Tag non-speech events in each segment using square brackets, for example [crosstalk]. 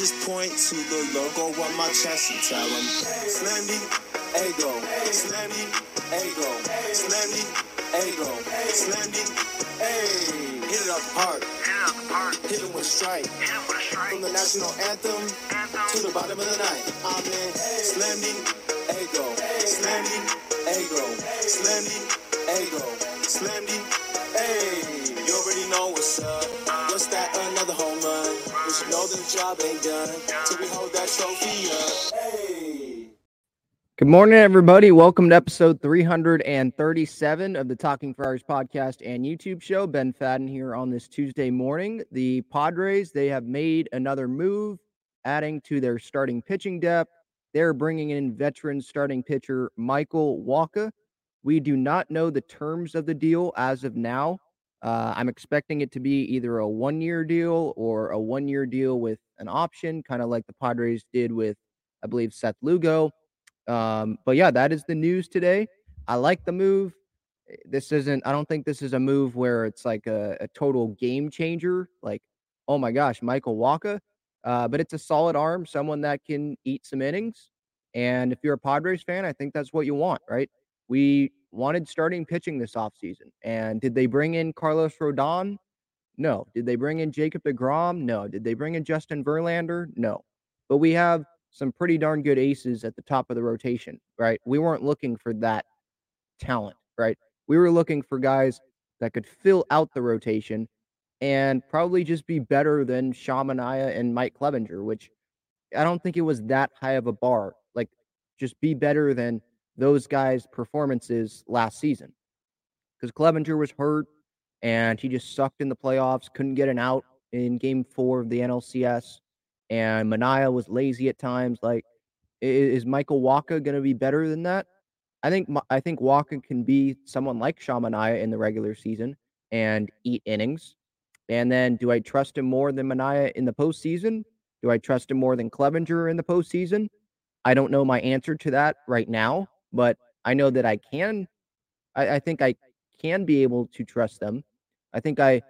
just point to the logo on my chest and tell them, Slendy, ego, Slendy, ego, Slendy, ego, Slendy, hey. Hit it up hard, hit it with strike. From the national anthem to the bottom of the night. I'm in Slendy, ego, Slendy, ego, Slendy, ego, Slendy, hey. You already know what's up. What's that? Another home run. We should know the job ain't done till we hold that trophy up. Hey. Good morning, everybody. Welcome to episode 337 of the Talking Friars podcast and YouTube show. Ben Fadden here on this Tuesday morning. The Padres, they have made another move, adding to their starting pitching depth. They're bringing in veteran starting pitcher Michael Wacha. We do not know the terms of the deal as of now. Uh, I'm expecting it to be either a one year deal or a one year deal with an option, kind of like the Padres did with, I believe, Seth Lugo. Um, but yeah, that is the news today. I like the move. Eh, This isn't, I don't think this is a move where it's like a, a total game changer. Like, oh my gosh, Michael Wacha. Uh, but it's a solid arm, someone that can eat some innings. And if you're a Padres fan, I think that's what you want, right? We wanted starting pitching this offseason. And did they bring in Carlos Rodon? No. Did they bring in Jacob DeGrom? No. Did they bring in Justin Verlander? No. But we have some pretty darn good aces at the top of the rotation, right? We weren't looking for that talent, right? We were looking for guys that could fill out the rotation and probably just be better than Sean Manaea and Mike Clevinger, which I don't think it was that high of a bar. Like, just be better than those guys' performances last season. Because Clevinger was hurt and he just sucked in the playoffs, couldn't get an out in game four of the NLCS. And Manaea was lazy at times. Like, is Michael Wacha going to be better than that? I think I think Wacha can be someone like Sean Manaea in the regular season and eat innings. And then, do I trust him more than Manaea in the postseason? Do I trust him more than Clevinger in the postseason? I don't know my answer to that right now, but I know that I can. I, I think I can be able to trust them. I think I.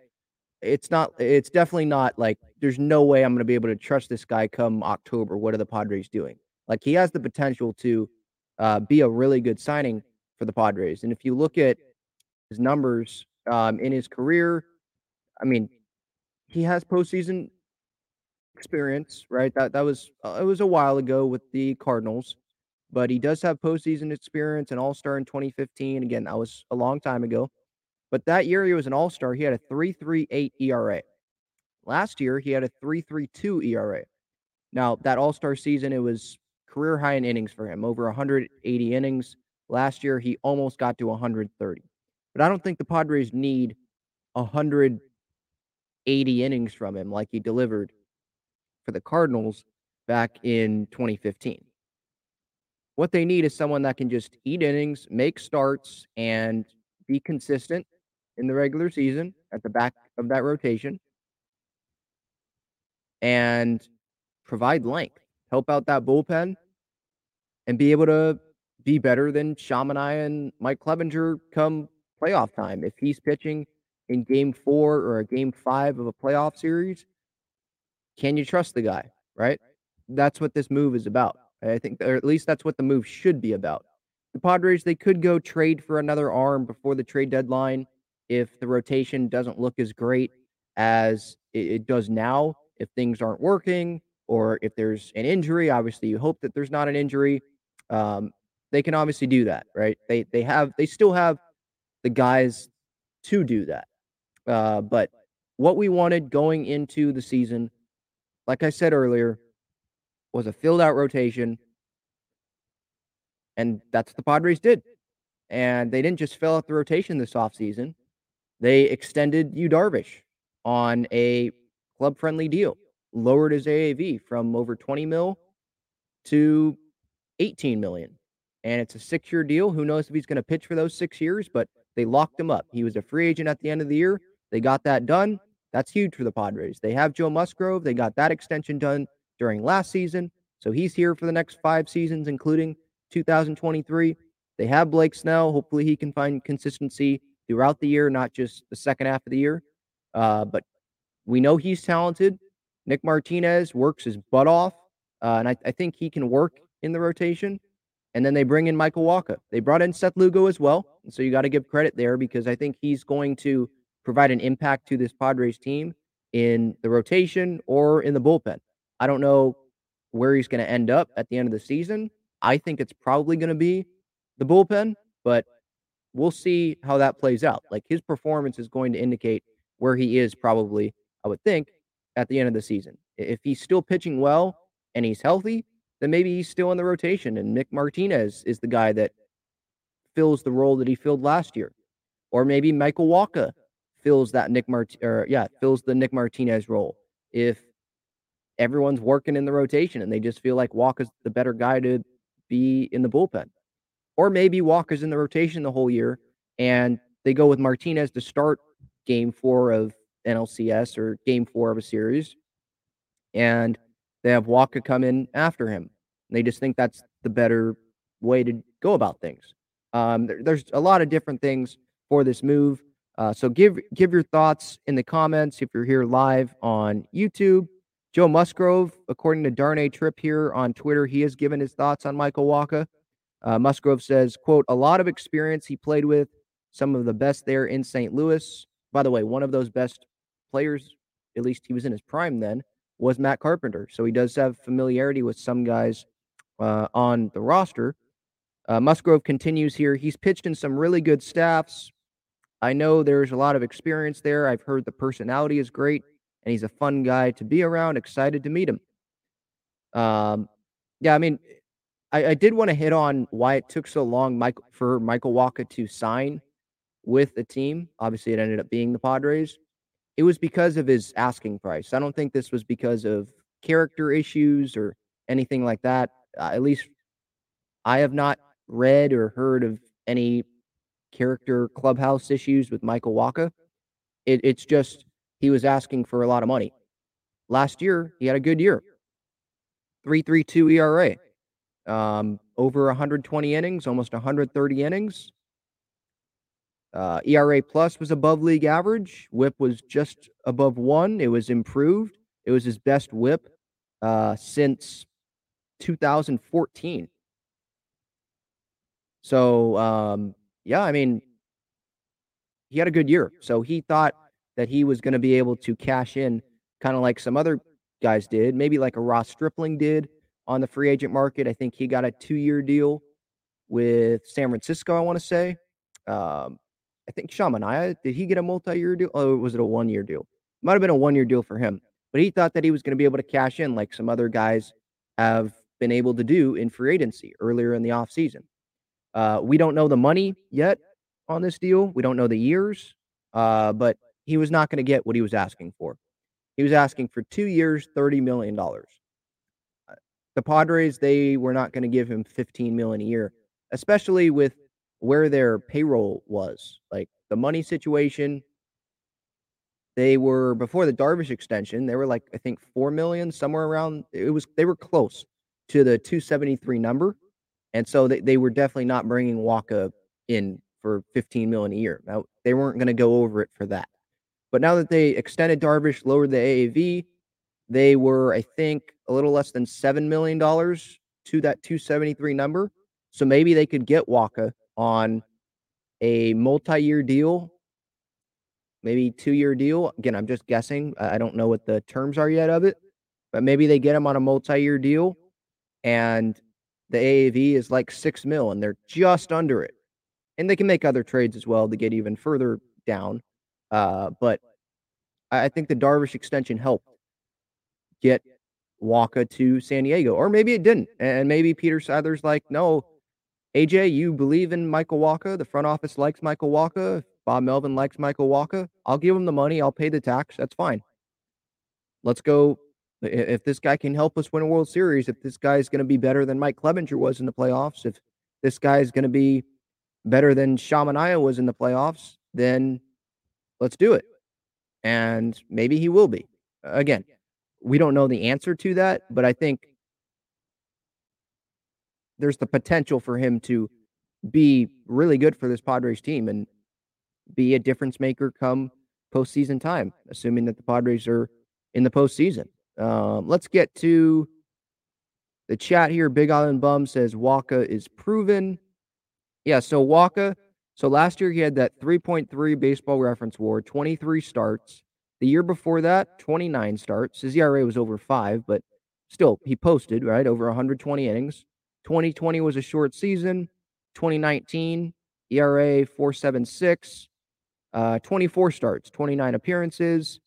It's not. It's definitely not like. There's no way I'm going to be able to trust this guy come October. What are the Padres doing? Like he has the potential to uh, be a really good signing for the Padres. And if you look at his numbers um, in his career, I mean, he has postseason experience, right? That that was uh, it was a while ago with the Cardinals, but he does have postseason experience, an All Star in 2015. Again, that was a long time ago. But that year he was an All Star. He had a 3.38 ERA. Last year he had a 3.32 ERA. Now that All Star season, it was career high in innings for him, over 180 innings. Last year he almost got to 130. But I don't think the Padres need 180 innings from him like he delivered for the Cardinals back in 2015. What they need is someone that can just eat innings, make starts, and be consistent in the regular season at the back of that rotation and provide length, help out that bullpen, and be able to be better than Sean Manaea and Mike Clevinger come playoff time. If he's pitching in game four or a game five of a playoff series, can you trust the guy? Right? That's what this move is about. I think, or at least that's what the move should be about. The Padres, they could go trade for another arm before the trade deadline if the rotation doesn't look as great as it, does now. If things aren't working or if there's an injury, obviously you hope that there's not an injury. Um, they can obviously do that, right? They they have they still have the guys to do that. Uh, but what we wanted going into the season, like I said earlier, was a filled out rotation. And that's what the Padres did. And they didn't just fill out the rotation this offseason. They extended Yu Darvish on a club friendly deal, lowered his AAV from over 20 mil to 18 million. And it's a six year deal. Who knows if he's going to pitch for those six years, but they locked him up. He was a free agent at the end of the year. They got that done. That's huge for the Padres. They have Joe Musgrove. They got that extension done during last season. So he's here for the next five seasons, including 2023. They have Blake Snell. Hopefully, he can find consistency throughout the year, not just the second half of the year. Uh, but we know he's talented. Nick Martinez works his butt off, uh, and I, I, think he can work in the rotation. And then they bring in Michael Wacha. They brought in Seth Lugo as well. And so you got to give credit there because I think he's going to provide an impact to this Padres team in the rotation or in the bullpen. I don't know where he's going to end up at the end of the season. I think it's probably going to be the bullpen, but we'll see how that plays out. Like his performance is going to indicate where he is probably, I would think, at the end of the season. If he's still pitching well and he's healthy, then maybe he's still in the rotation and Nick Martinez is the guy that fills the role that he filled last year. Or maybe Michael Wacha fills that Nick Mart or yeah, fills the Nick Martinez role. If everyone's working in the rotation and they just feel like Wacha's the better guy to be in the bullpen. Or maybe Wacha's in the rotation the whole year and they go with Martinez to start game four of NLCS or game four of a series. And they have Wacha come in after him. They just think that's the better way to go about things. Um, there, there's a lot of different things for this move. Uh, so give give your thoughts in the comments if you're here live on YouTube. Joe Musgrove, according to Darnay Tripp here on Twitter, he has given his thoughts on Michael Wacha. Uh, Musgrove says, quote, a lot of experience he played with, some of the best there in St. Louis. By the way, one of those best players, at least he was in his prime then, was Matt Carpenter. So he does have familiarity with some guys uh, on the roster. Uh, Musgrove continues here. He's pitched in some really good staffs. I know there's a lot of experience there. I've heard the personality is great, and he's a fun guy to be around. Excited to meet him. Um, yeah, I mean, I, I did want to hit on why it took so long, for Michael Wacha to sign with the team. Obviously, it ended up being the Padres. It was because of his asking price. I don't think this was because of character issues or anything like that. Uh, at least I have not read or heard of any character clubhouse issues with Michael Wacha. It, it's just he was asking for a lot of money. Last year, he had a good year 3.32 ERA, um, over 120 innings, almost 130 innings. Uh, ERA plus was above league average. WHIP was just above one. It was improved. It was his best WHIP uh, since 2014. So, um, yeah, I mean, he had a good year. So he thought that he was going to be able to cash in kind of like some other guys did, maybe like a Ross Stripling did on the free agent market. I think he got a two year deal with San Francisco, I want to say. Um, I think Sean Manaea, did he get a multi year deal? Oh, was it a one year deal? Might have been a one year deal for him. But he thought that he was going to be able to cash in like some other guys have been able to do in free agency earlier in the offseason. Uh, we don't know the money yet on this deal. We don't know the years, uh, but he was not going to get what he was asking for. He was asking for two years, $30 million. Uh, the Padres, they were not going to give him 15 million a year, especially with where their payroll was. Like the money situation, they were before the Darvish extension, they were like, I think 4 million, somewhere around it was they were close to the 273 number. And so they, they were definitely not bringing Wacha in for 15 million a year. Now they weren't going to go over it for that. But now that they extended Darvish, lowered the AAV, they were, I think, a little less than seven million dollars to that 273 number. So maybe they could get Wacha on a multi-year deal, maybe two-year deal. Again, I'm just guessing. I don't know what the terms are yet of it, but maybe they get him on a multi-year deal, and the AAV is like six mil, and they're just under it. And they can make other trades as well to get even further down. Uh, but I think the Darvish extension helped get Wacha to San Diego, or maybe it didn't. And maybe Peter Seidler's like, no, AJ, you believe in Michael Wacha. The front office likes Michael Wacha. Bob Melvin likes Michael Wacha. I'll give him the money. I'll pay the tax. That's fine. Let's go if this guy can help us win a World Series, if this guy is going to be better than Mike Clevinger was in the playoffs, if this guy is going to be better than Sean Manaea was in the playoffs, then let's do it. And maybe he will be. Again, we don't know the answer to that, but I think there's the potential for him to be really good for this Padres team and be a difference maker come postseason time, assuming that the Padres are in the postseason. Um, let's get to the chat here. Big Island Bum says Wacha is proven. Yeah, so Wacha, so last year he had that 3.3 baseball reference war, 23 starts. The year before that, 29 starts. His ERA was over five, but still, he posted, right, over 120 innings. 2020 was a short season. 2019, ERA 476. Uh, 24 starts, 29 appearances.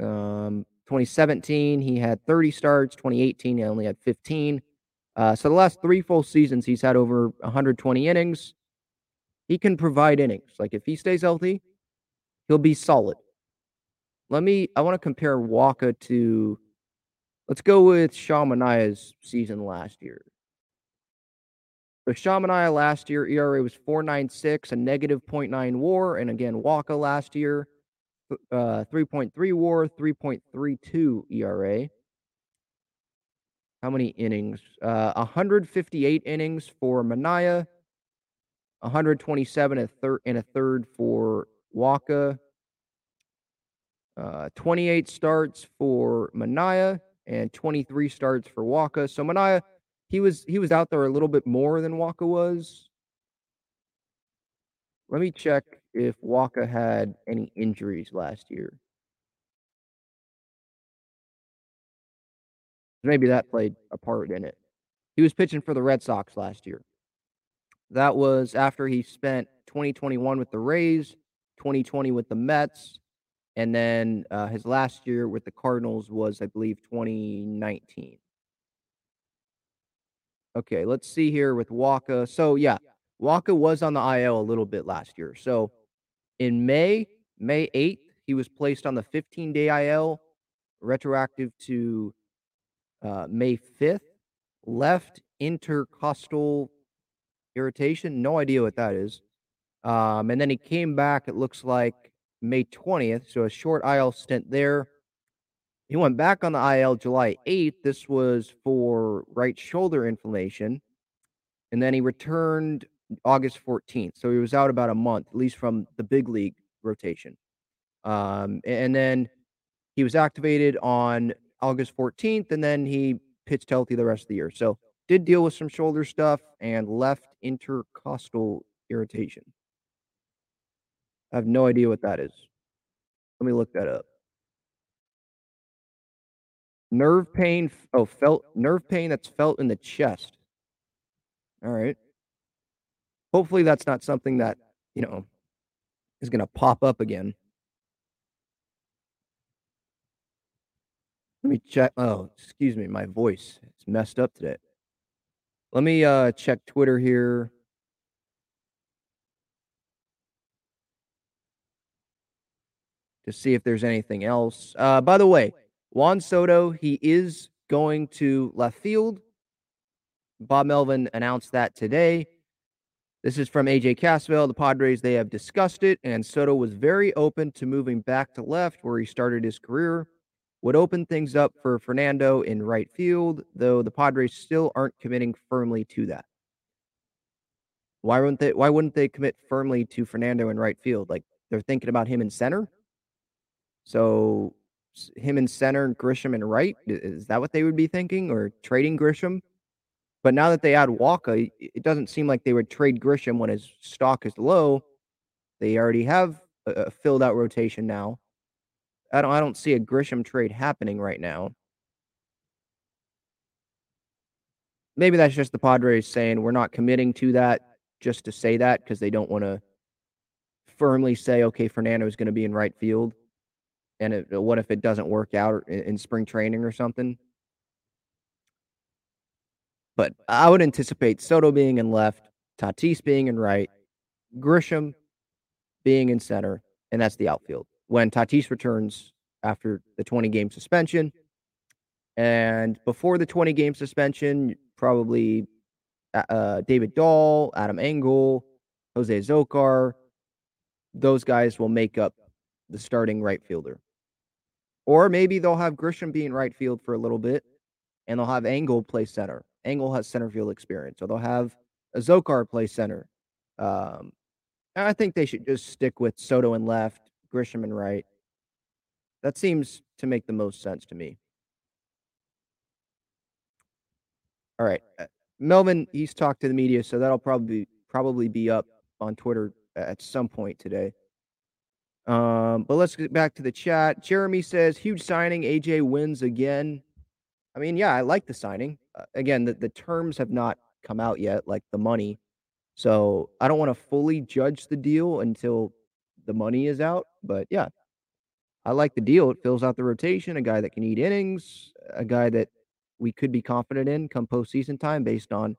Um, 2017, he had 30 starts. 2018, he only had 15. Uh, so the last three full seasons, he's had over 120 innings. He can provide innings. Like if he stays healthy, he'll be solid. Let me. I want to compare Wacha to. Let's go with Sean Manaea's season last year. So Sean Manaea last year ERA was 4.96, a negative 0.9 WAR, and again Wacha last year uh, 3.3 WAR, 3.32 ERA. How many innings? Uh, 158 innings for Manaea, 127 and a third and a third for Wacha. Uh, 28 starts for Manaea and 23 starts for Wacha. So Manaea, he was he was out there a little bit more than Wacha was. Let me check if Wacha had any injuries last year. Maybe that played a part in it. He was pitching for the Red Sox last year. That was after he spent 2021 with the Rays, 2020 with the Mets, and then uh, his last year with the Cardinals was, I believe, 2019. Okay, let's see here with Wacha. So, yeah, Wacha was on the IL a little bit last year. So, in May, May 8th, he was placed on the 15 day IL, retroactive to uh, May 5th. Left intercostal irritation. No idea what that is. Um, and then he came back, it looks like May 20th. So a short IL stint there. He went back on the IL July 8th. This was for right shoulder inflammation. And then he returned August 14th. So he was out about a month, at least from the big league rotation. Um, and then he was activated on August 14th, and then he pitched healthy the rest of the year. So did deal with some shoulder stuff and left intercostal irritation. I have no idea what that is. Let me look that up. Nerve pain. Oh, felt nerve pain that's felt in the chest. All right. Hopefully, that's not something that, you know, is going to pop up again. Let me check. Oh, excuse me. My voice is messed up today. Let me uh, check Twitter here. To see if there's anything else. Uh, by the way, Juan Soto, he is going to left field. Bob Melvin announced that today. This is from AJ Cassavell. The Padres, they have discussed it, and Soto was very open to moving back to left where he started his career. Would open things up for Fernando in right field, though the Padres still aren't committing firmly to that. Why wouldn't they why wouldn't they commit firmly to Fernando in right field? Like they're thinking about him in center? So him in center and Grisham in right? Is that what they would be thinking? Or trading Grisham? But now that they add Wacha, it doesn't seem like they would trade Grisham when his stock is low. They already have a, filled out rotation now. I don't I don't see a Grisham trade happening right now. Maybe that's just the Padres saying we're not committing to that just to say that because they don't want to firmly say okay Fernando is going to be in right field. And it, what if it doesn't work out in, in spring training or something? But I would anticipate Soto being in left, Tatis being in right, Grisham being in center, and that's the outfield. When Tatis returns after the 20 game suspension, and before the 20 game suspension, probably uh, uh, David Dahl, Adam Engel, Jose Azocar, those guys will make up the starting right fielder. Or maybe they'll have Grisham be in right field for a little bit and they'll have Engel play center. Engel has center field experience, so they'll have Azocar play center. Um, I think they should just stick with Soto and left, Grisham and right. That seems to make the most sense to me. All right. Uh, Melvin, he's talked to the media, so that'll probably probably be up on Twitter at some point today. Um, but let's get back to the chat. Jeremy says, huge signing. AJ wins again. I mean, yeah, I like the signing. Uh, again, the, the terms have not come out yet, like the money. So I don't want to fully judge the deal until the money is out. But yeah, I like the deal. It fills out the rotation, a guy that can eat innings, a guy that we could be confident in come postseason time based on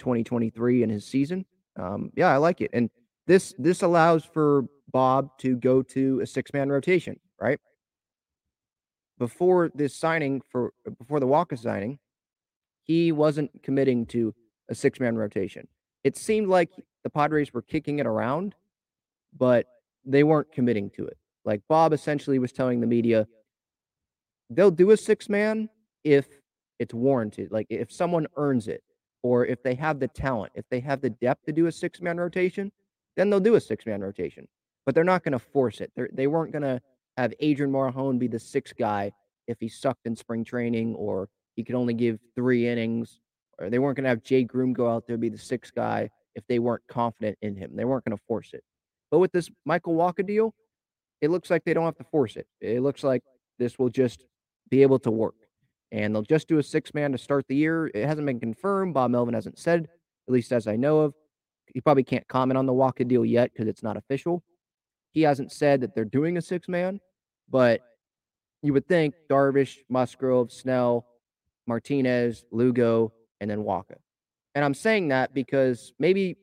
2023 and his season. Um, yeah, I like it. And this this allows for Bob to go to a six man rotation, right? Before this signing for before the Wacha signing, he wasn't committing to a six man rotation. It seemed like the Padres were kicking it around, but they weren't committing to it. Like Bob essentially was telling the media, they'll do a six man if it's warranted, like if someone earns it, or if they have the talent, if they have the depth to do a six man rotation, then they'll do a six man rotation. But they're not going to force it. They're, they weren't going to have Adrian Morejon be the sixth guy if he sucked in spring training or he could only give three innings. Or they weren't going to have Jay Groome go out there be the sixth guy if they weren't confident in him. They weren't going to force it. But with this Michael Wacha deal, it looks like they don't have to force it. It looks like this will just be able to work. And they'll just do a six man to start the year. It hasn't been confirmed. Bob Melvin hasn't said, at least as I know of. He probably can't comment on the Wacha deal yet because it's not official. He hasn't said that they're doing a six man, but you would think Darvish, Musgrove, Snell, Martinez, Lugo, and then Wacha. And I'm saying that because maybe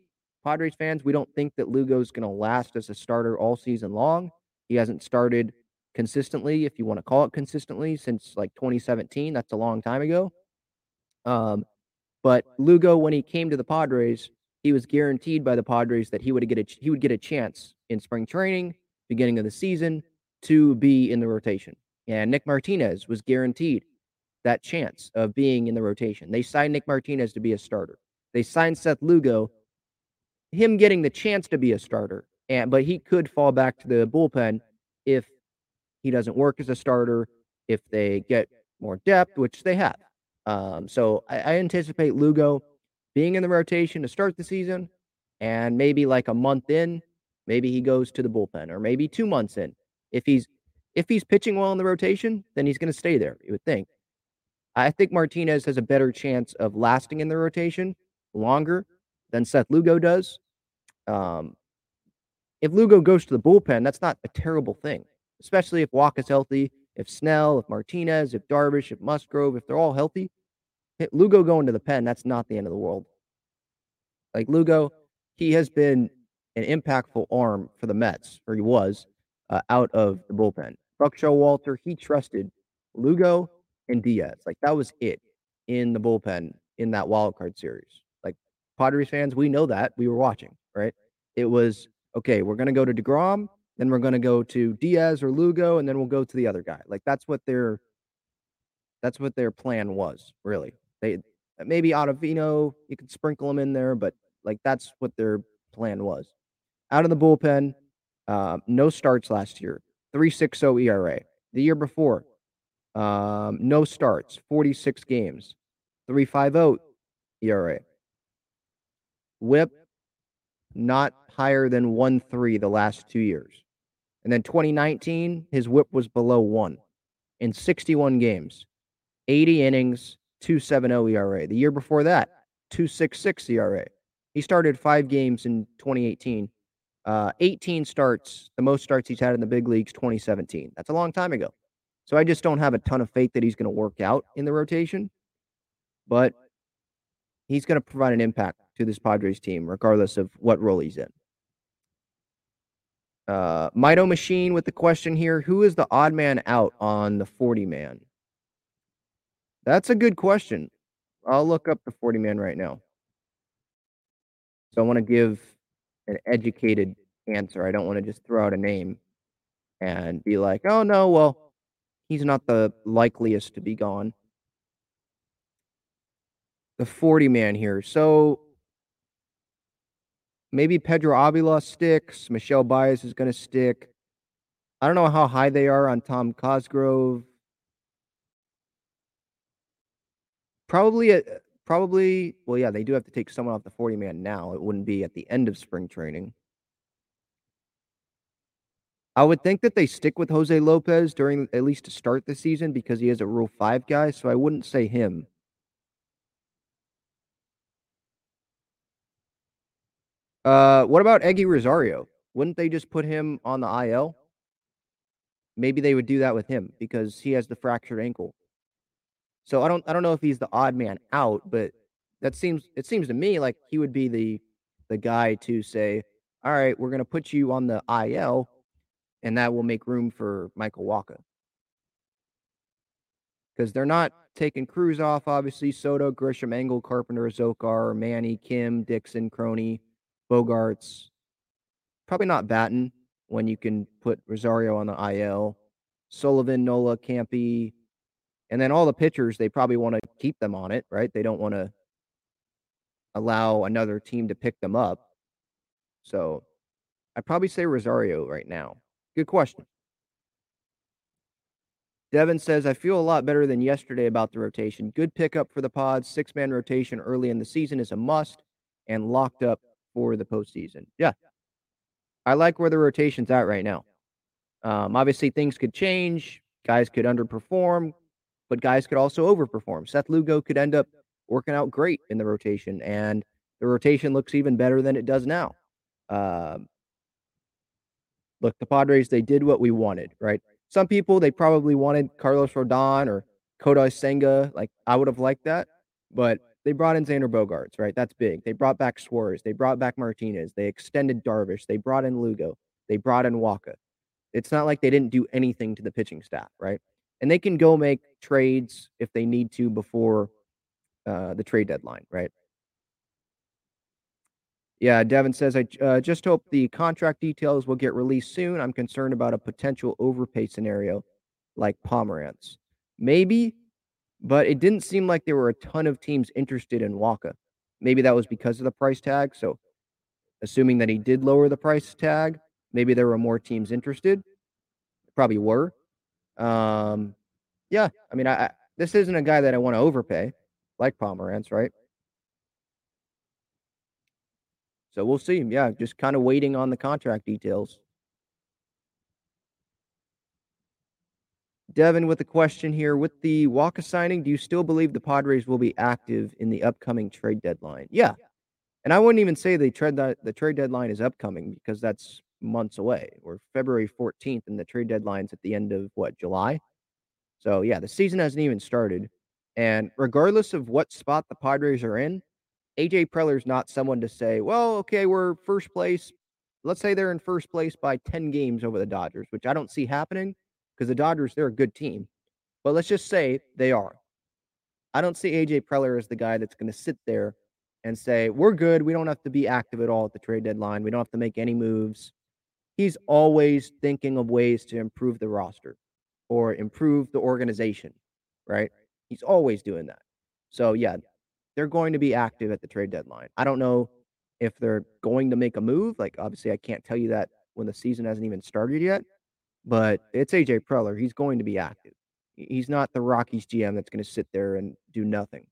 Padres fans, we don't think that Lugo's going to last as a starter all season long. He hasn't started consistently, if you want to call it consistently, since like 2017. That's a long time ago. Um, but Lugo, when he came to the Padres, he was guaranteed by the Padres that he would get a he would get a chance in spring training, beginning of the season, to be in the rotation. And Nick Martinez was guaranteed that chance of being in the rotation. They signed Nick Martinez to be a starter. They signed Seth Lugo, him getting the chance to be a starter, and but he could fall back to the bullpen if he doesn't work as a starter, if they get more depth, which they have. Um, so I, I anticipate Lugo being in the rotation to start the season, and maybe like a month in, maybe he goes to the bullpen, or maybe two months in. If he's if he's pitching well in the rotation, then he's going to stay there. You would think. I think Martinez has a better chance of lasting in the rotation longer than Seth Lugo does. Um, if Lugo goes to the bullpen, that's not a terrible thing, especially if Walk is healthy, if Snell, if Martinez, if Darvish, if Musgrove, if they're all healthy. Lugo going to the pen, that's not the end of the world. Like Lugo, he has been an impactful arm for the Mets, or he was, uh, out of the bullpen. Buck Showalter, he trusted Lugo and Diaz. Like that was it in the bullpen in that wild card series. Padres fans, we know that. We were watching, right? It was okay, we're gonna go to DeGrom, then we're gonna go to Diaz or Lugo, and then we'll go to the other guy. Like that's what their that's what their plan was, really. They maybe Ottavino, you could sprinkle them in there, but like that's what their plan was. Out of the bullpen, uh, no starts last year, 3.60 ERA. The year before, um, no starts, 46 games, 3.50 ERA. Whip, not higher than 1 3 the last two years. And then 2019, his whip was below one in 61 games, 80 innings, 2.70 ERA. The year before that, 2.66 ERA. He started five games in 2018. Uh, 18 starts, the most starts he's had in the big leagues, 2017. That's a long time ago. So I just don't have a ton of faith that he's going to work out in the rotation, but he's going to provide an impact to this Padres team, regardless of what role he's in. Uh, Mito Machine with the question here Who is the odd man out on the 40 man? That's a good question. I'll look up the 40 man right now. So I want to give an educated answer. I don't want to just throw out a name and be like, oh, no, well, he's not the likeliest to be gone. The 40 man here. So maybe Pedro Avila sticks. Michel Baez is going to stick. I don't know how high they are on Tom Cosgrove. Probably a probably well, yeah, they do have to take someone off the 40 man now. It wouldn't be at the end of spring training. I would think that they stick with Jose Lopez during at least to start the season because he is a Rule 5 guy, so I wouldn't say him. Uh, what about Eguy Rosario? Wouldn't they just put him on the IL? Maybe they would do that with him because he has the fractured ankle. So I don't I don't know if he's the odd man out, but that seems it seems to me like he would be the the guy to say, "All right, we're going to put you on the IL and that will make room for Michael Wacha." Cuz they're not taking Cruz off obviously, Soto, Grisham, Engel, Carpenter, Zokar, Manny, Kim, Dixon, Crony, Bogaerts. Probably not Batten when you can put Rosario on the IL. Sullivan, Nola, Campy, and then all the pitchers, they probably want to keep them on it, right? They don't want to allow another team to pick them up. So I'd probably say Rosario right now. Good question. Devin says, I feel a lot better than yesterday about the rotation. Good pickup for the pods. Six man rotation early in the season is a must and locked up for the postseason. Yeah. I like where the rotation's at right now. Um, obviously, things could change. Guys could underperform but guys could also overperform. Seth Lugo could end up working out great in the rotation, and the rotation looks even better than it does now. Um, look, the Padres, they did what we wanted, right? Some people, they probably wanted Carlos Rodon or Kodai Senga. Like, I would have liked that, but they brought in Xander Bogaerts, right? That's big. They brought back Suarez. They brought back Martinez. They extended Darvish. They brought in Lugo. They brought in Wacha. It's not like they didn't do anything to the pitching staff, right? and they can go make trades if they need to before uh, the trade deadline, right? Yeah, Devin says, I uh, just hope the contract details will get released soon. I'm concerned about a potential overpay scenario like Pomeranz. Maybe, but it didn't seem like there were a ton of teams interested in Wacha. Maybe that was because of the price tag. So, assuming that he did lower the price tag, maybe there were more teams interested. Probably were. Um, yeah, I mean, I, I this isn't a guy that I want to overpay, like Pomeranz, right? So we'll see. Yeah, just kind of waiting on the contract details. Devin with a question here. With the Wacha signing, do you still believe the Padres will be active in the upcoming trade deadline? Yeah. And I wouldn't even say the trade the trade deadline is upcoming because that's months away. We're February 14th, and the trade deadline's at the end of what, July? So, yeah, the season hasn't even started. And regardless of what spot the Padres are in, AJ Preller's not someone to say, well, okay, we're first place. Let's say they're in first place by 10 games over the Dodgers, which I don't see happening because the Dodgers, they're a good team. But let's just say they are. I don't see AJ Preller as the guy that's going to sit there and say, we're good. We don't have to be active at all at the trade deadline. We don't have to make any moves he's always thinking of ways to improve the roster or improve the organization, right? He's always doing that. So, yeah, they're going to be active at the trade deadline. I don't know if they're going to make a move. Like, obviously, I can't tell you that when the season hasn't even started yet, but it's AJ Preller. He's going to be active. He's not the Rockies GM that's going to sit there and do nothing.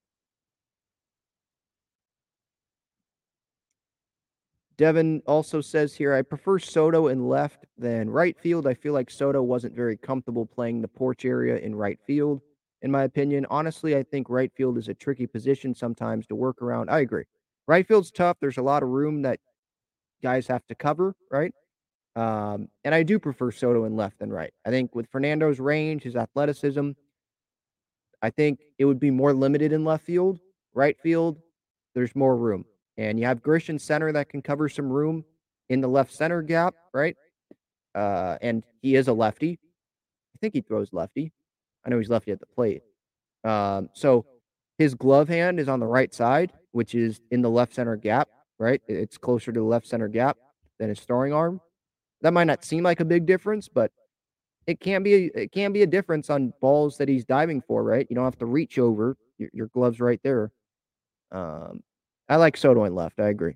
Devin also says here, I prefer Soto in left than right field. I feel like Soto wasn't very comfortable playing the porch area in right field, in my opinion. Honestly, I think right field is a tricky position sometimes to work around. I agree. Right field's tough. There's a lot of room that guys have to cover, right? Um, and I do prefer Soto in left than right. I think with Fernando's range, his athleticism, I think it would be more limited in left field. Right field, there's more room. And you have Grisham center that can cover some room in the left center gap, right? Uh, and he is a lefty. I think he throws lefty. I know he's lefty at the plate. Um, so his glove hand is on the right side, which is in the left center gap, right? It's closer to the left center gap than his throwing arm. That might not seem like a big difference, but it can be a, it can be a difference on balls that he's diving for, right? You don't have to reach over. Your, your glove's right there. Um, I like Soto in left. I agree.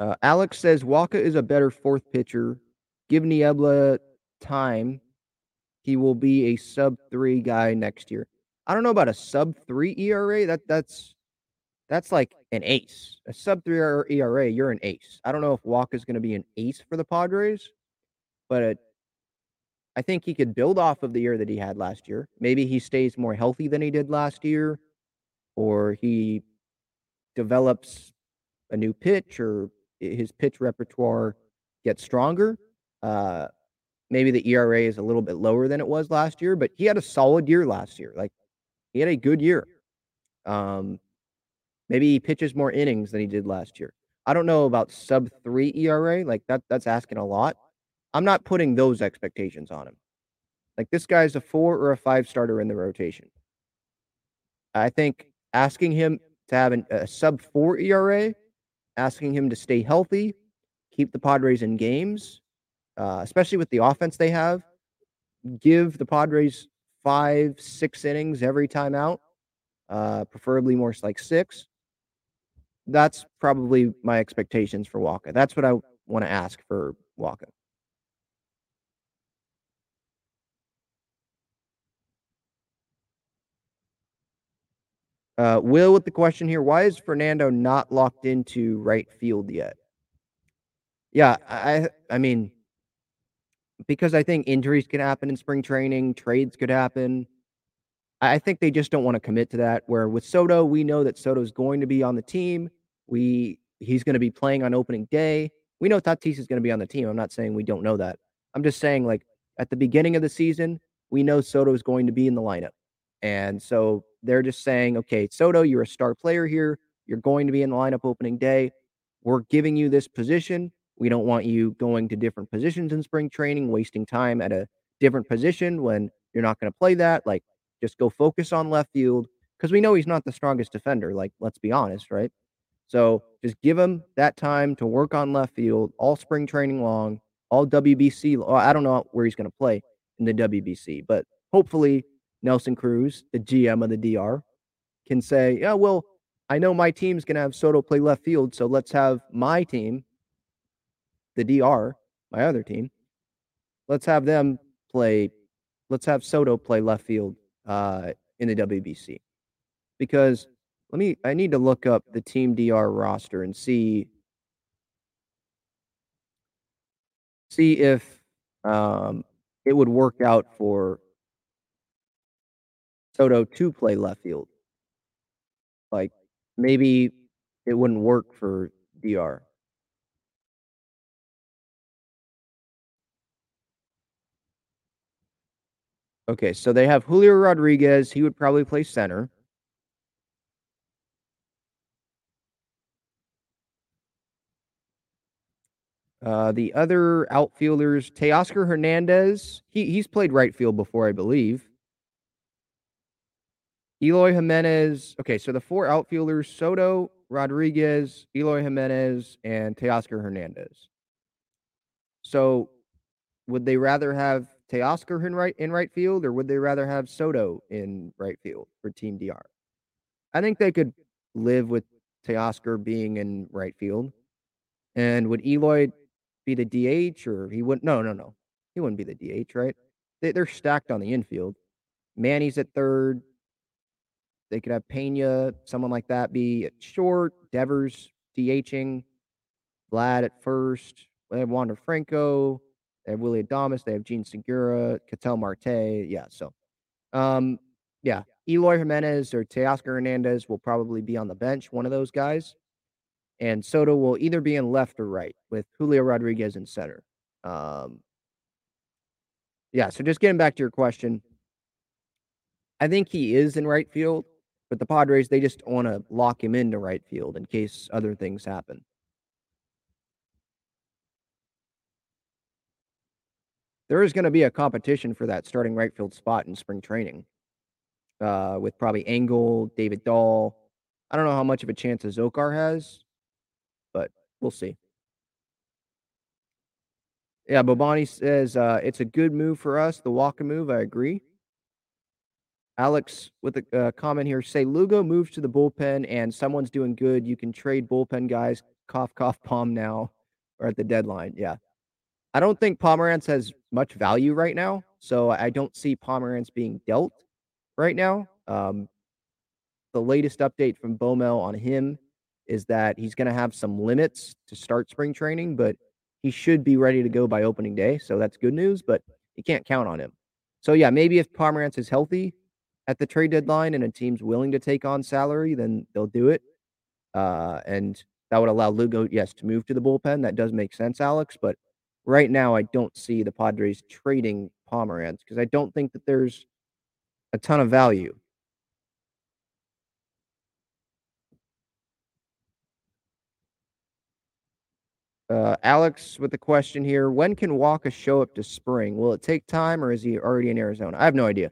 Uh, Alex says Wacha is a better fourth pitcher. Give Niebla time he will be a sub three guy next year. I don't know about a sub three ERA. That that's that's like an ace. A sub three ERA, you're an ace. I don't know if is going to be an ace for the Padres, but I think he could build off of the year that he had last year. Maybe he stays more healthy than he did last year, or he develops a new pitch, or his pitch repertoire gets stronger. Uh, maybe the ERA is a little bit lower than it was last year, but he had a solid year last year. Like he had a good year. Um, maybe he pitches more innings than he did last year. I don't know about sub three ERA. Like that, that's asking a lot. I'm not putting those expectations on him. Like this guy's a four or a five starter in the rotation. I think asking him to have an, a sub four ERA, asking him to stay healthy, keep the Padres in games, uh, especially with the offense they have, give the Padres five, six innings every time out, uh, preferably more like six. That's probably my expectations for Wacha. That's what I want to ask for Wacha. Uh, Will with the question here: Why is Fernando not locked into right field yet? Yeah, I I mean, because I think injuries can happen in spring training, trades could happen. I think they just don't want to commit to that. Where with Soto, we know that Soto's going to be on the team. We he's going to be playing on opening day. We know Tatis is going to be on the team. I'm not saying we don't know that. I'm just saying like at the beginning of the season, we know Soto is going to be in the lineup. And so they're just saying, okay, Soto, you're a star player here. You're going to be in the lineup opening day. We're giving you this position. We don't want you going to different positions in spring training, wasting time at a different position when you're not going to play that. Like, just go focus on left field because we know he's not the strongest defender. Like, let's be honest, right? So just give him that time to work on left field all spring training long, all WBC. I don't know where he's going to play in the WBC, but hopefully Nelson Cruz, the GM of the DR, can say, yeah, well, I know my team's going to have Soto play left field, so let's have my team, the DR, my other team, let's have them play, let's have Soto play left field uh, in the WBC. Because let me, I need to look up the Team DR roster and see, see if um, it would work out for Soto to play left field. Like maybe it wouldn't work for DR. Okay, so they have Julio Rodriguez. He would probably play center. Uh, the other outfielders, Teoscar Hernandez. He he's played right field before, I believe. Eloy Jimenez. Okay, so the four outfielders Soto, Rodriguez, Eloy Jimenez, and Teoscar Hernandez. So would they rather have Teoscar in right in right field or would they rather have Soto in right field for Team DR? I think they could live with Teoscar being in right field. And would Eloy be the DH or he wouldn't? No, no, no. He wouldn't be the DH, right? They, they're stacked on the infield. Manny's at third. They could have Pena, someone like that, be at short. Devers DHing. Vlad at first. They have Wander Franco. They have Willy Adames. They have Jean Segura, Ketel Marte. Yeah, so um, yeah, Eloy Jimenez or Teoscar Hernandez will probably be on the bench, one of those guys. And Soto will either be in left or right with Julio Rodriguez in center. Um, yeah, so just getting back to your question, I think he is in right field. But the Padres, they just want to lock him into right field in case other things happen. There is going to be a competition for that starting right field spot in spring training uh, with probably Engel, David Dahl. I don't know how much of a chance Azocar has, but we'll see. Yeah, Bobani says uh, it's a good move for us, the Wacha move. I agree. Alex with a uh, comment here say Lugo moves to the bullpen and someone's doing good. You can trade bullpen guys. Cough, cough, palm now or at the deadline. Yeah. I don't think Pomeranz has much value right now, so I don't see Pomeranz being dealt right now. Um, the latest update from Bomel on him is that he's going to have some limits to start spring training, but he should be ready to go by opening day. So that's good news, but you can't count on him. So yeah, maybe if Pomeranz is healthy at the trade deadline and a team's willing to take on salary, then they'll do it. Uh, and that would allow Lugo, yes, to move to the bullpen. That does make sense, Alex. But right now, I don't see the Padres trading Pomeranz because I don't think that there's a ton of value. Uh, Alex with the question here: When can Wacha show up to spring? Will it take time, or is he already in Arizona? I have no idea.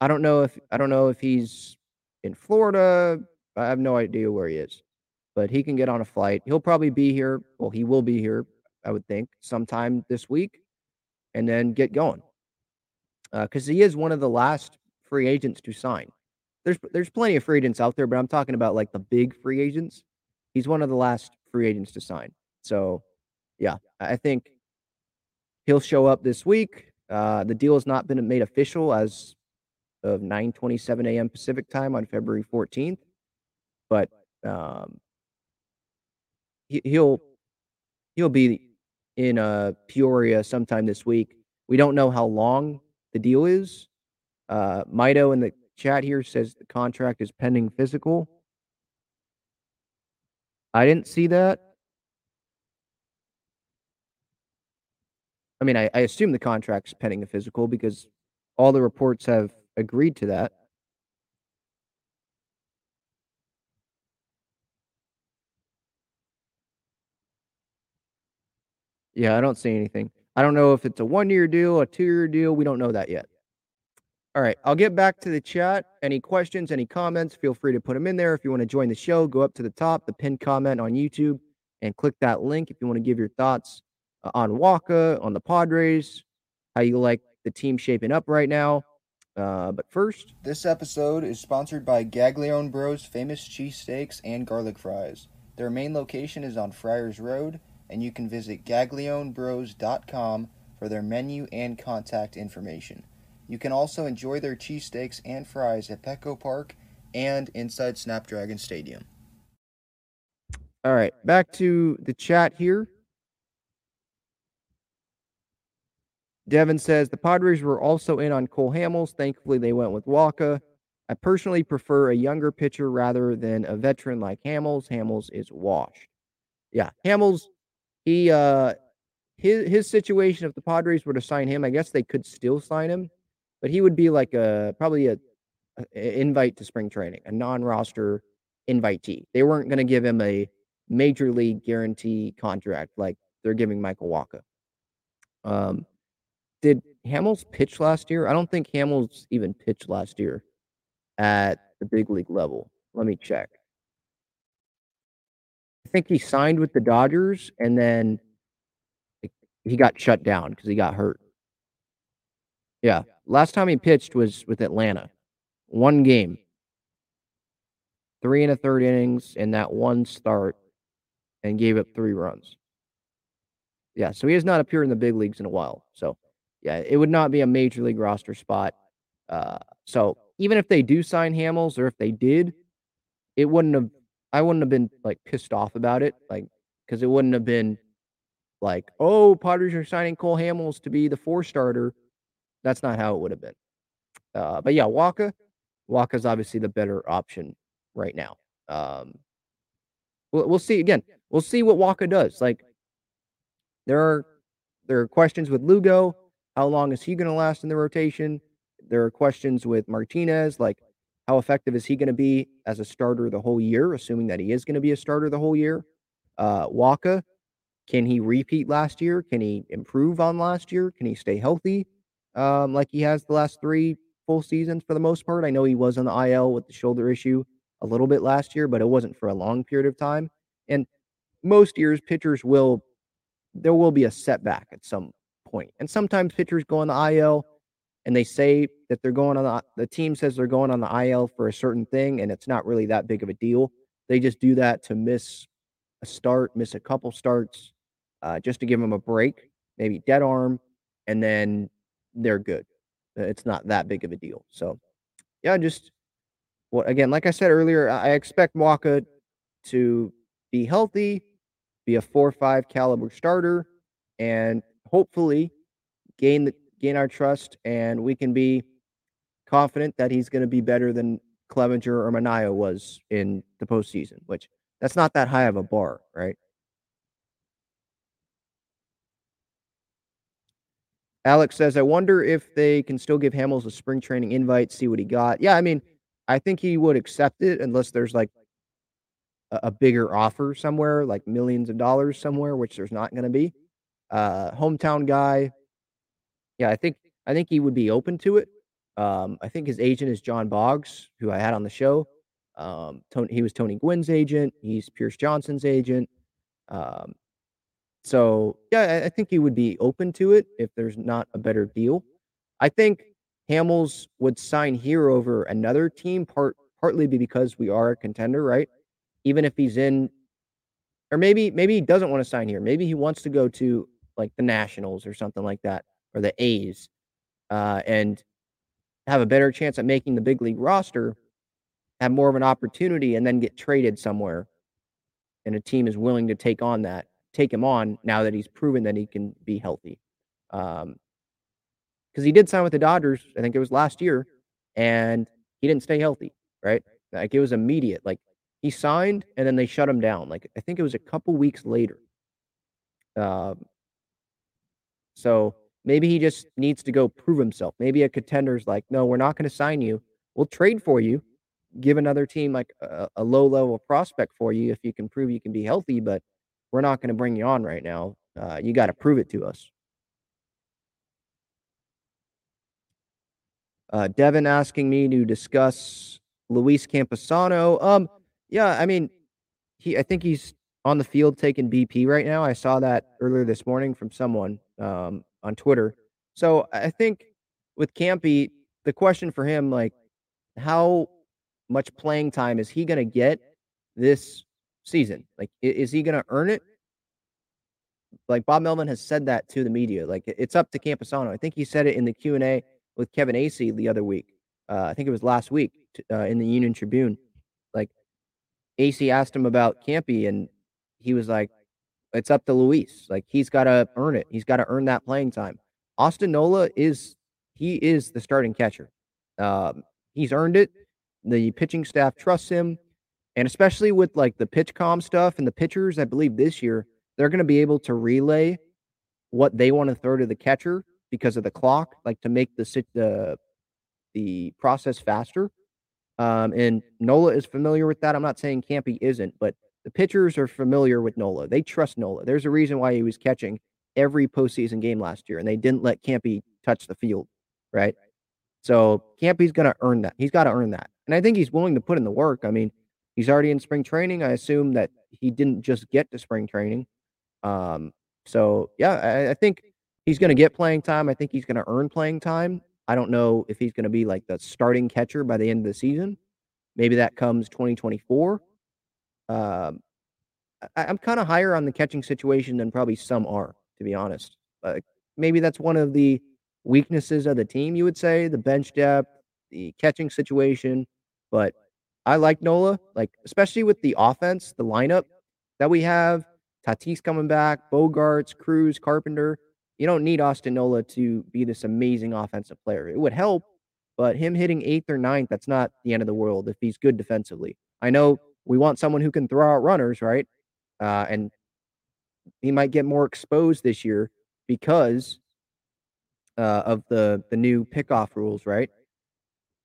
I don't know if I don't know if he's in Florida. I have no idea where he is, but he can get on a flight. He'll probably be here. Well, he will be here, I would think, sometime this week, and then get going. Because uh, he is one of the last free agents to sign. There's there's plenty of free agents out there, but I'm talking about like the big free agents. He's one of the last free agents to sign. So yeah, I think he'll show up this week. Uh, the deal has not been made official as of 9:27 a.m. Pacific time on February 14th, but um, he, will he'll be in uh, Peoria sometime this week. We don't know how long the deal is. Uh, Mito in the chat here says the contract is pending physical. I didn't see that. I mean, I, I assume the contract's pending a physical because all the reports have agreed to that. Yeah, I don't see anything. I don't know if it's a one year deal, a two year deal. We don't know that yet. All right, I'll get back to the chat. Any questions, any comments, feel free to put them in there. If you want to join the show, go up to the top, the pinned comment on YouTube, and click that link if you want to give your thoughts uh, on Wacha, on the Padres, how you like the team shaping up right now. Uh, but first, this episode is sponsored by Gaglione Bros famous cheesesteaks and garlic fries. Their main location is on Friars Road, and you can visit gaglionebros.com for their menu and contact information. You can also enjoy their cheesesteaks and fries at Petco Park and inside Snapdragon Stadium. All right, back to the chat here. Devin says the Padres were also in on Cole Hamels. Thankfully, they went with Wacha. I personally prefer a younger pitcher rather than a veteran like Hamels. Hamels is washed. Yeah, Hamels, he uh his his situation if the Padres were to sign him, I guess they could still sign him, but he would be like a probably a, a invite to spring training, a non-roster invitee. They weren't going to give him a major league guarantee contract like they're giving Michael Wacha. Um, did Hamels pitch last year? I don't think Hamels even pitched last year at the big league level. Let me check. Think he signed with the Dodgers and then he got shut down because he got hurt. Yeah. Last time he pitched was with Atlanta. One game. Three and a third innings in that one start and gave up three runs. Yeah. So he has not appeared in the big leagues in a while. So yeah, it would not be a major league roster spot. Uh, so even if they do sign Hamels, or if they did, it wouldn't have. I wouldn't have been like pissed off about it, like because it wouldn't have been like, oh, Padres are signing Cole Hamels to be the four starter. That's not how it would have been. Uh, but yeah, Wacha, Wacha's obviously the better option right now. Um, we'll, we'll see again. We'll see what Wacha does. Like there are there are questions with Lugo. How long is he going to last in the rotation? There are questions with Martinez, like how effective is he going to be as a starter the whole year, assuming that he is going to be a starter the whole year? Uh, Wacha, can he repeat last year? Can he improve on last year? Can he stay healthy um, like he has the last three full seasons for the most part? I know he was on the IL with the shoulder issue a little bit last year, but it wasn't for a long period of time. And most years, pitchers will, there will be a setback at some point. And sometimes pitchers go on the IL and they say that they're going on the, the team says they're going on the IL for a certain thing and it's not really that big of a deal. They just do that to miss a start, miss a couple starts, uh, just to give them a break. maybe dead arm, and then they're good. Uh, it's not that big of a deal. So, yeah, just well, again, like I said earlier, I expect Wacha to be healthy, be a four five caliber starter, and hopefully gain the gain our trust, and we can be confident that he's going to be better than Clevinger or Manaea was in the postseason. Which that's not that high of a bar, right? Alex says, I wonder if they can still give Hamels a spring training invite, see what he got. Yeah, I mean, I think he would accept it unless there's like a, a bigger offer somewhere, like millions of dollars somewhere, which there's not going to be. Uh, hometown guy. Yeah, I think I think he would be open to it. Um, I think his agent is John Boggs, who I had on the show. Um, Tony, he was Tony Gwynn's agent. He's Pierce Johnson's agent. Um, so yeah, I, I think he would be open to it if there's not a better deal. I think Hamels would sign here over another team, part partly because we are a contender, right? Even if he's in, or maybe maybe he doesn't want to sign here. Maybe he wants to go to like the Nationals or something like that, or the A's, uh, and have a better chance at making the big league roster, have more of an opportunity, and then get traded somewhere, and a team is willing to take on that take him on now that he's proven that he can be healthy. Um, because he did sign with the Dodgers, I think it was last year, and he didn't stay healthy, right? Like it was immediate. Like he signed and then they shut him down. Like I think it was a couple weeks later. Um, so maybe he just needs to go prove himself. Maybe a contender's like, no, we're not going to sign you. We'll trade for you, give another team like a, a low level prospect for you if you can prove you can be healthy, but we're not going to bring you on right now. Uh, you got to prove it to us. Uh, Devin asking me to discuss Luis Campusano. Um, yeah, I mean, he. I think he's on the field taking BP right now. I saw that earlier this morning from someone um, on Twitter. So I think with Campy, the question for him, like, how much playing time is he going to get this season? Like, is he going to earn it? Like Bob Melvin has said that to the media. Like, it's up to Campusano. I think he said it in the Q and A with Kevin Acee the other week. Uh, I think it was last week uh, in the Union Tribune. Like, Acee asked him about Campy, and he was like, "It's up to Luis. Like, he's got to earn it. He's got to earn that playing time." Austin Nola is he is the starting catcher. Um, he's earned it. The pitching staff trusts him. And especially with like the PitchCom stuff and the pitchers, I believe this year they're going to be able to relay what they want to throw to the catcher because of the clock, like to make the the the process faster. Um, and Nola is familiar with that. I'm not saying Campy isn't, but the pitchers are familiar with Nola. They trust Nola. There's a reason why he was catching every postseason game last year, and they didn't let Campy touch the field, right? So Campy's going to earn that. He's got to earn that, and I think he's willing to put in the work. I mean, He's already in spring training. I assume that he didn't just get to spring training. Um, so yeah, I, I think he's going to get playing time. I think he's going to earn playing time. I don't know if he's going to be like the starting catcher by the end of the season. Maybe that comes 2024. Um, I, am kind of higher on the catching situation than probably some are, to be honest. Uh, maybe that's one of the weaknesses of the team, you would say, the bench depth, the catching situation. But I like Nola, like especially with the offense, the lineup that we have. Tatis coming back, Bogaerts, Cruz, Carpenter. You don't need Austin Nola to be this amazing offensive player. It would help, but him hitting eighth or ninth, that's not the end of the world if he's good defensively. I know we want someone who can throw out runners, right? Uh, and he might get more exposed this year because uh, of the the new pickoff rules, right?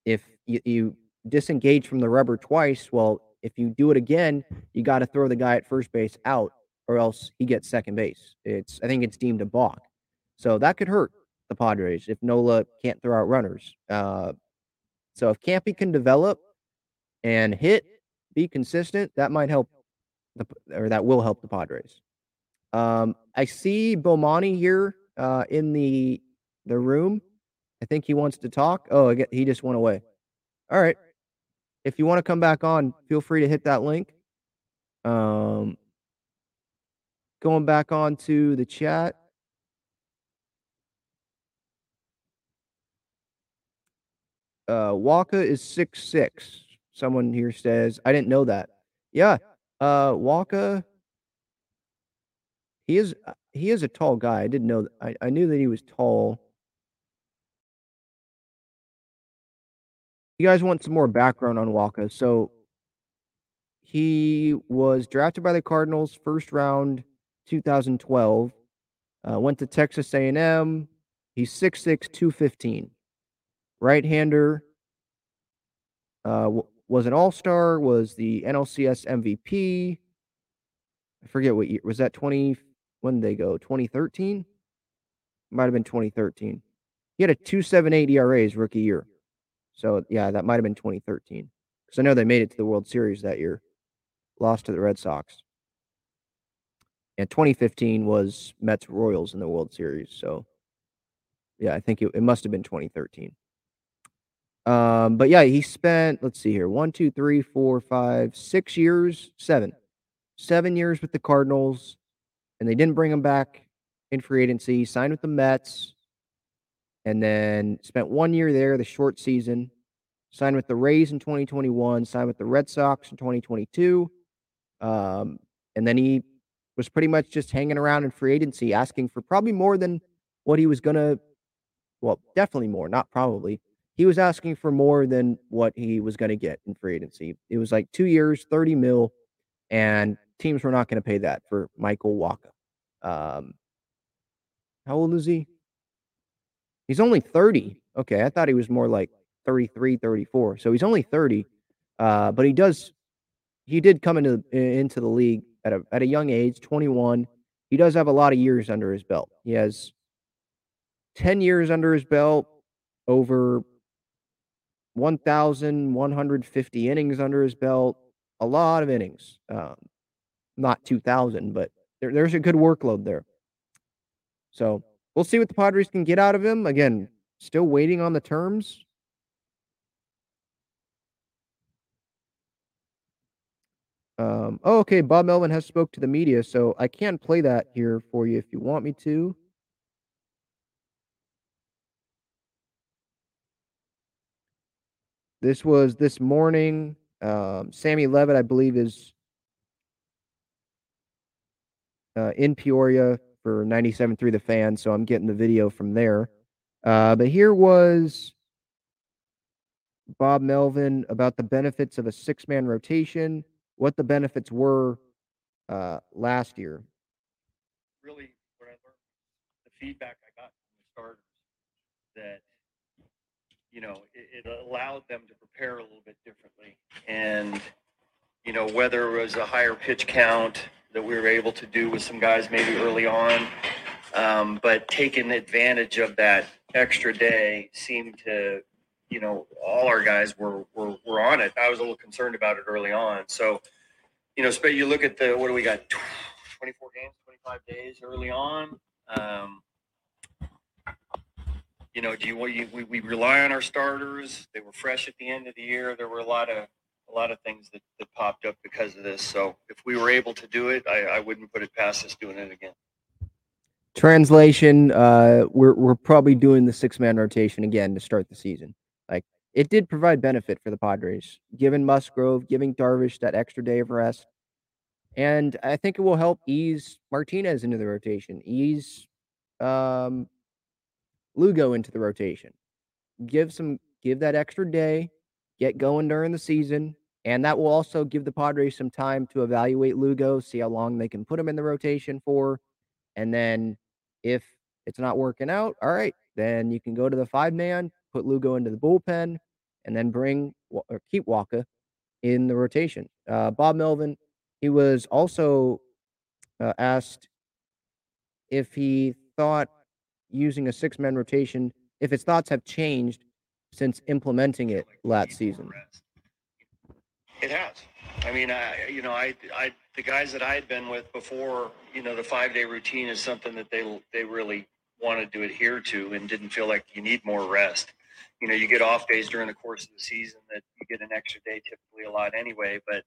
If you, you disengage from the rubber twice, well, if you do it again, you got to throw the guy at first base out, or else he gets second base. It's I think it's deemed a balk, so that could hurt the Padres if Nola can't throw out runners. Uh, so if Campy can develop and hit, be consistent, that might help the, or that will help the Padres. Um, I see Bomani here uh, in the the room. I think he wants to talk. Oh, I get, he just went away. All right. If you want to come back on, feel free to hit that link. Um, going back on to the chat. Uh, Wacha is six six. Someone here says I didn't know that. Yeah, uh, Wacha. He is uh, he is a tall guy. I didn't know. That. I I knew that he was tall. You guys want some more background on Wacha. So he was drafted by the Cardinals first round 2012. Uh, went to Texas A&M. He's 6'6", 215. Right-hander. Uh, was an All-Star. Was the NLCS MVP. I forget what year was that. 20. When they go? 2013. Might have been 2013. He had a 2.78 ERA his rookie year. So yeah, that might have been 2013 because I know they made it to the World Series that year, lost to the Red Sox. And 2015 was Mets Royals in the World Series. So yeah, I think it, it must have been 2013. Um, but yeah, he spent, let's see here, one, two, three, four, five, six years, seven, seven years with the Cardinals, and they didn't bring him back in free agency. He signed with the Mets, and then spent one year there, the short season. Signed with the Rays in 2021. Signed with the Red Sox in 2022. Um, and then he was pretty much just hanging around in free agency, asking for probably more than what he was gonna. Well, definitely more, not probably. He was asking for more than what he was going to get in free agency. It was like two years, 30 mil, and teams were not going to pay that for Michael Wacha. Um, how old is he? He's only 30. Okay, I thought he was more like 33, 34. So he's only 30. Uh, but he does he did come into into the league at a at a young age, 21. He does have a lot of years under his belt. He has 10 years under his belt, over 1,150 innings under his belt, a lot of innings. Um, not 2,000, but there, there's a good workload there. So we'll see what the Padres can get out of him. Again, still waiting on the terms. Um, oh, okay. Bob Melvin has spoke to the media, so I can play that here for you if you want me to. This was this morning. Um, Sammy Levitt, I believe, is uh, in Peoria for 97.3 The Fan, so I'm getting the video from there. Uh, but here was Bob Melvin about the benefits of a six man rotation, what the benefits were uh, last year. Really, what I learned, the feedback I got from the starters, that you know it, it allowed them to prepare a little bit differently, and you know whether it was a higher pitch count that we were able to do with some guys maybe early on, um, but taking advantage of that extra day seemed to, you know, all our guys were, were, were on it. I was a little concerned about it early on. So, you know, you look at the, what do we got? 24 games, 25 days early on. Um, you know, do you, we, we rely on our starters? They were fresh at the end of the year. There were a lot of, a lot of things that, that popped up because of this. So if we were able to do it, I, I wouldn't put it past us doing it again. Translation: uh, We're we're probably doing the six man rotation again to start the season. Like it did provide benefit for the Padres, giving Musgrove, giving Darvish that extra day of rest, and I think it will help ease Martinez into the rotation, ease um, Lugo into the rotation, give some give that extra day, get going during the season, and that will also give the Padres some time to evaluate Lugo, see how long they can put him in the rotation for, and then if it's not working out, all right, then you can go to the five man, put Lugo into the bullpen, and then bring or keep Wacha in the rotation. Uh, Bob Melvin, he was also uh, asked if he thought using a six man rotation, if his thoughts have changed since implementing it last season. It has. I mean, I you know, I I the guys that I had been with before, you know, the five day routine is something that they they really wanted to adhere to and didn't feel like you need more rest. You know, you get off days during the course of the season that you get an extra day typically a lot anyway, but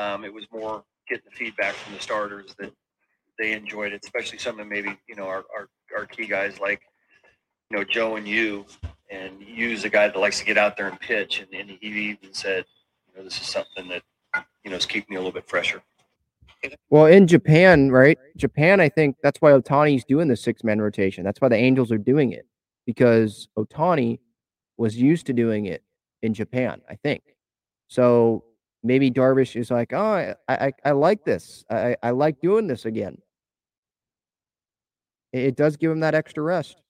um, it was more getting the feedback from the starters that they enjoyed it, especially some of maybe, you know, our, our, our key guys like, you know, Joe and Yu and Yu's a guy that likes to get out there and pitch. And, and he even said, you know, this is something that you know is keeping me a little bit fresher. Well, in Japan, right? Japan, I think that's why Ohtani's doing the six man rotation. That's why the Angels are doing it because Ohtani was used to doing it in Japan, I think. So maybe Darvish is like, oh, I, I, I like this. I, I like doing this again. It, it does give him that extra rest.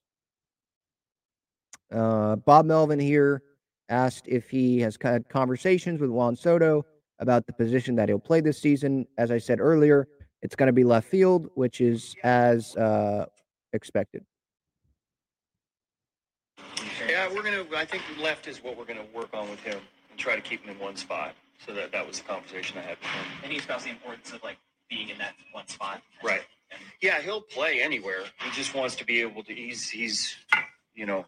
Uh, Bob Melvin here asked if he has had conversations with Juan Soto about the position that he'll play this season. As I said earlier, it's going to be left field, which is as uh, expected. Yeah, we're gonna. I think left is what we're gonna work on with him and try to keep him in one spot. So that that was the conversation I had with him. And he espoused the importance of like being in that one spot. Right. Yeah, he'll play anywhere. He just wants to be able to. He's he's, you know,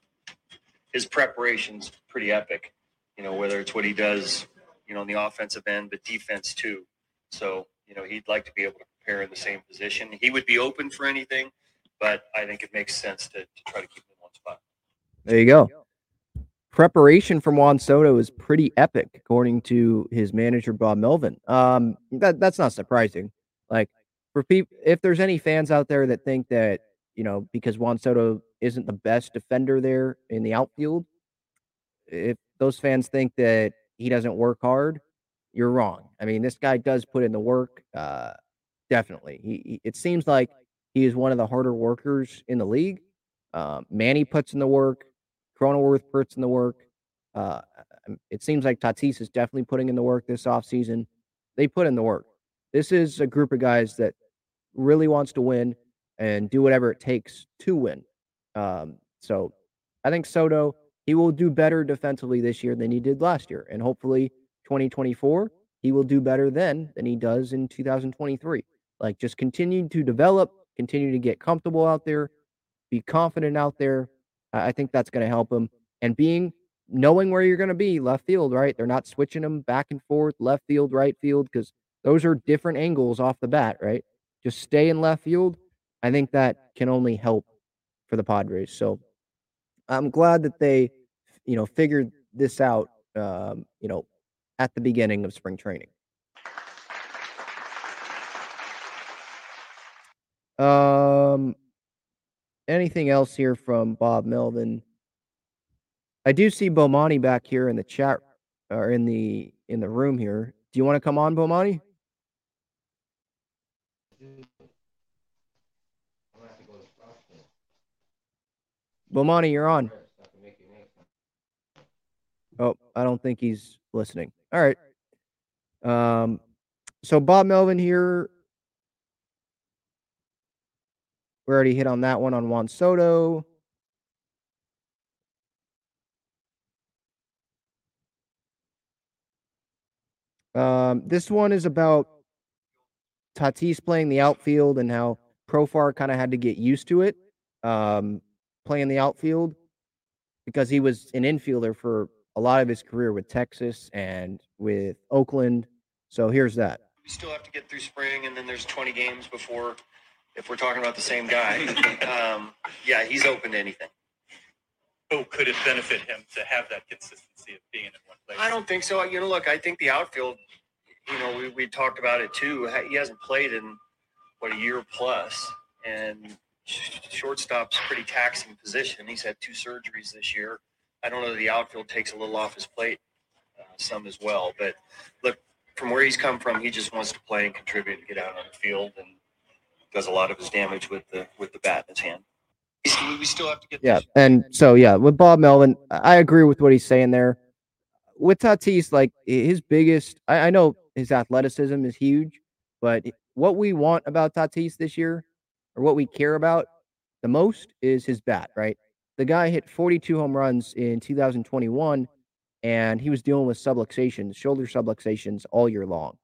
his preparation's pretty epic. You know, whether it's what he does, you know, on the offensive end, but defense too. So you know, he'd like to be able to prepare in the same position. He would be open for anything, but I think it makes sense to, to try to keep him in one spot. There you go. Preparation from Juan Soto is pretty epic, according to his manager Bob Melvin. Um, that that's not surprising. Like for people, if there's any fans out there that think that you know because Juan Soto isn't the best defender there in the outfield, if those fans think that he doesn't work hard, you're wrong. I mean, this guy does put in the work. Uh, definitely, he, he it seems like he is one of the harder workers in the league. Um, Manny puts in the work. Cronenworth puts in the work. Uh, it seems like Tatis is definitely putting in the work this offseason. They put in the work. This is a group of guys that really wants to win and do whatever it takes to win. Um, so I think Soto, he will do better defensively this year than he did last year. And hopefully 2024, he will do better then than he does in 2023. Like just continue to develop, continue to get comfortable out there, be confident out there. I think that's going to help him. And being knowing where you're going to be left field, right? They're not switching them back and forth, left field, right field, because those are different angles off the bat, right? Just stay in left field. I think that can only help for the Padres. So I'm glad that they, you know, figured this out, um, you know, at the beginning of spring training. Um, anything else here from Bob Melvin? I do see Bomani back here in the chat or in the in the room here. Do you want to come on, Bomani? Bomani, you're on. Oh, I don't think he's listening. All right. Um, so Bob Melvin here. We already hit on that one on Juan Soto. Um, this one is about Tatis playing the outfield and how Profar kind of had to get used to it, um, playing the outfield because he was an infielder for a lot of his career with Texas and with Oakland. So here's that. We still have to get through spring, and then there's 20 games before, if we're talking about the same guy. [laughs] um, yeah, he's open to anything. Oh, could it benefit him to have that consistency of being in one place? I don't think so. You know, look, I think the outfield, you know, we, we talked about it too. He hasn't played in, what, a year plus, and shortstop's a pretty taxing position. He's had two surgeries this year. I don't know that the outfield takes a little off his plate, uh, some as well. But look, from where he's come from, he just wants to play and contribute and get out on the field, and does a lot of his damage with the with the bat in his hand. We still have to get. Yeah, and so yeah, with Bob Melvin, I agree with what he's saying there. With Tatis, like his biggest, I, I know his athleticism is huge, but what we want about Tatis this year, or what we care about the most, is his bat. Right, the guy hit 42 home runs in 2021, and he was dealing with subluxations, shoulder subluxations all year long.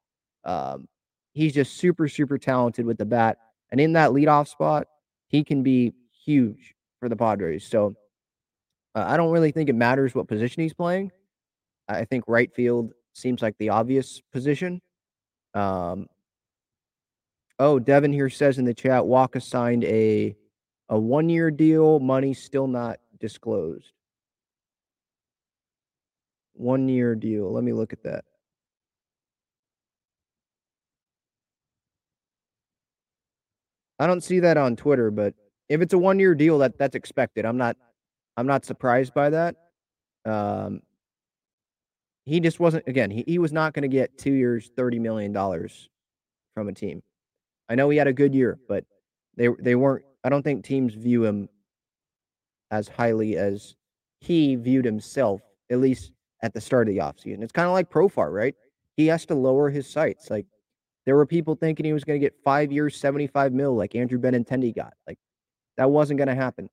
Um, he's just super, super talented with the bat, and in that leadoff spot, he can be huge for the Padres. So uh, I don't really think it matters what position he's playing. I think right field seems like the obvious position. Um, oh, Devin here says in the chat, Wacha signed a a one year deal, money still not disclosed. One year deal. Let me look at that. I don't see that on Twitter, but if it's a one year deal, that that's expected. I'm not I'm not surprised by that. Um, he just wasn't again, he, he was not going to get two years, thirty million dollars from a team. I know he had a good year, but they they weren't I don't think teams view him as highly as he viewed himself, at least at the start of the offseason. It's kind of like Profar, right? He has to lower his sights. Like there were people thinking he was going to get five years, 75 mil, like Andrew Benintendi got. Like that wasn't going to happen.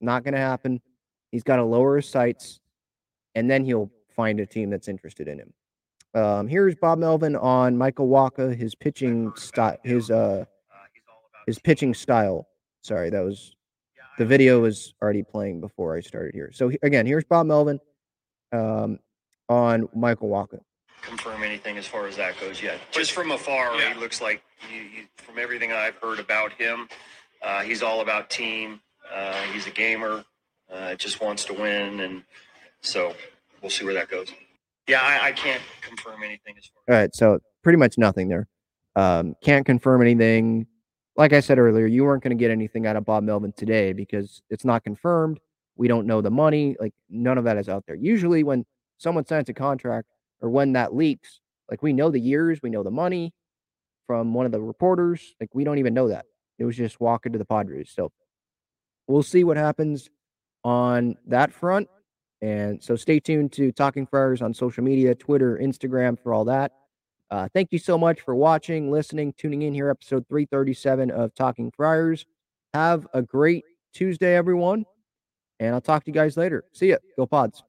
Not going to happen. He's got to lower his sights, and then he'll find a team that's interested in him. Um, here's Bob Melvin on Michael Wacha, his pitching style, his uh, his pitching style. Sorry, that was the video was already playing before I started here. So again, here's Bob Melvin um, on Michael Wacha confirm anything as far as that goes yet. Just from afar, Yeah. he looks like, you, you, from everything I've heard about him, uh, he's all about team. Uh, he's a gamer, uh, just wants to win, and so we'll see where that goes. Yeah, I, I can't confirm anything. All right, so pretty much nothing there. Um, can't confirm anything. Like I said earlier, you weren't going to get anything out of Bob Melvin today because it's not confirmed. We don't know the money. Like none of that is out there. Usually, when someone signs a contract or when that leaks, like we know the years, we know the money from one of the reporters. Like we don't even know that. It was just walking to the Padres. So we'll see what happens on that front. And so stay tuned to Talking Friars on social media, Twitter, Instagram for all that. Uh, thank you so much for watching, listening, tuning in here, episode 337 of Talking Friars. Have a great Tuesday, everyone. And I'll talk to you guys later. See ya. Go Pods.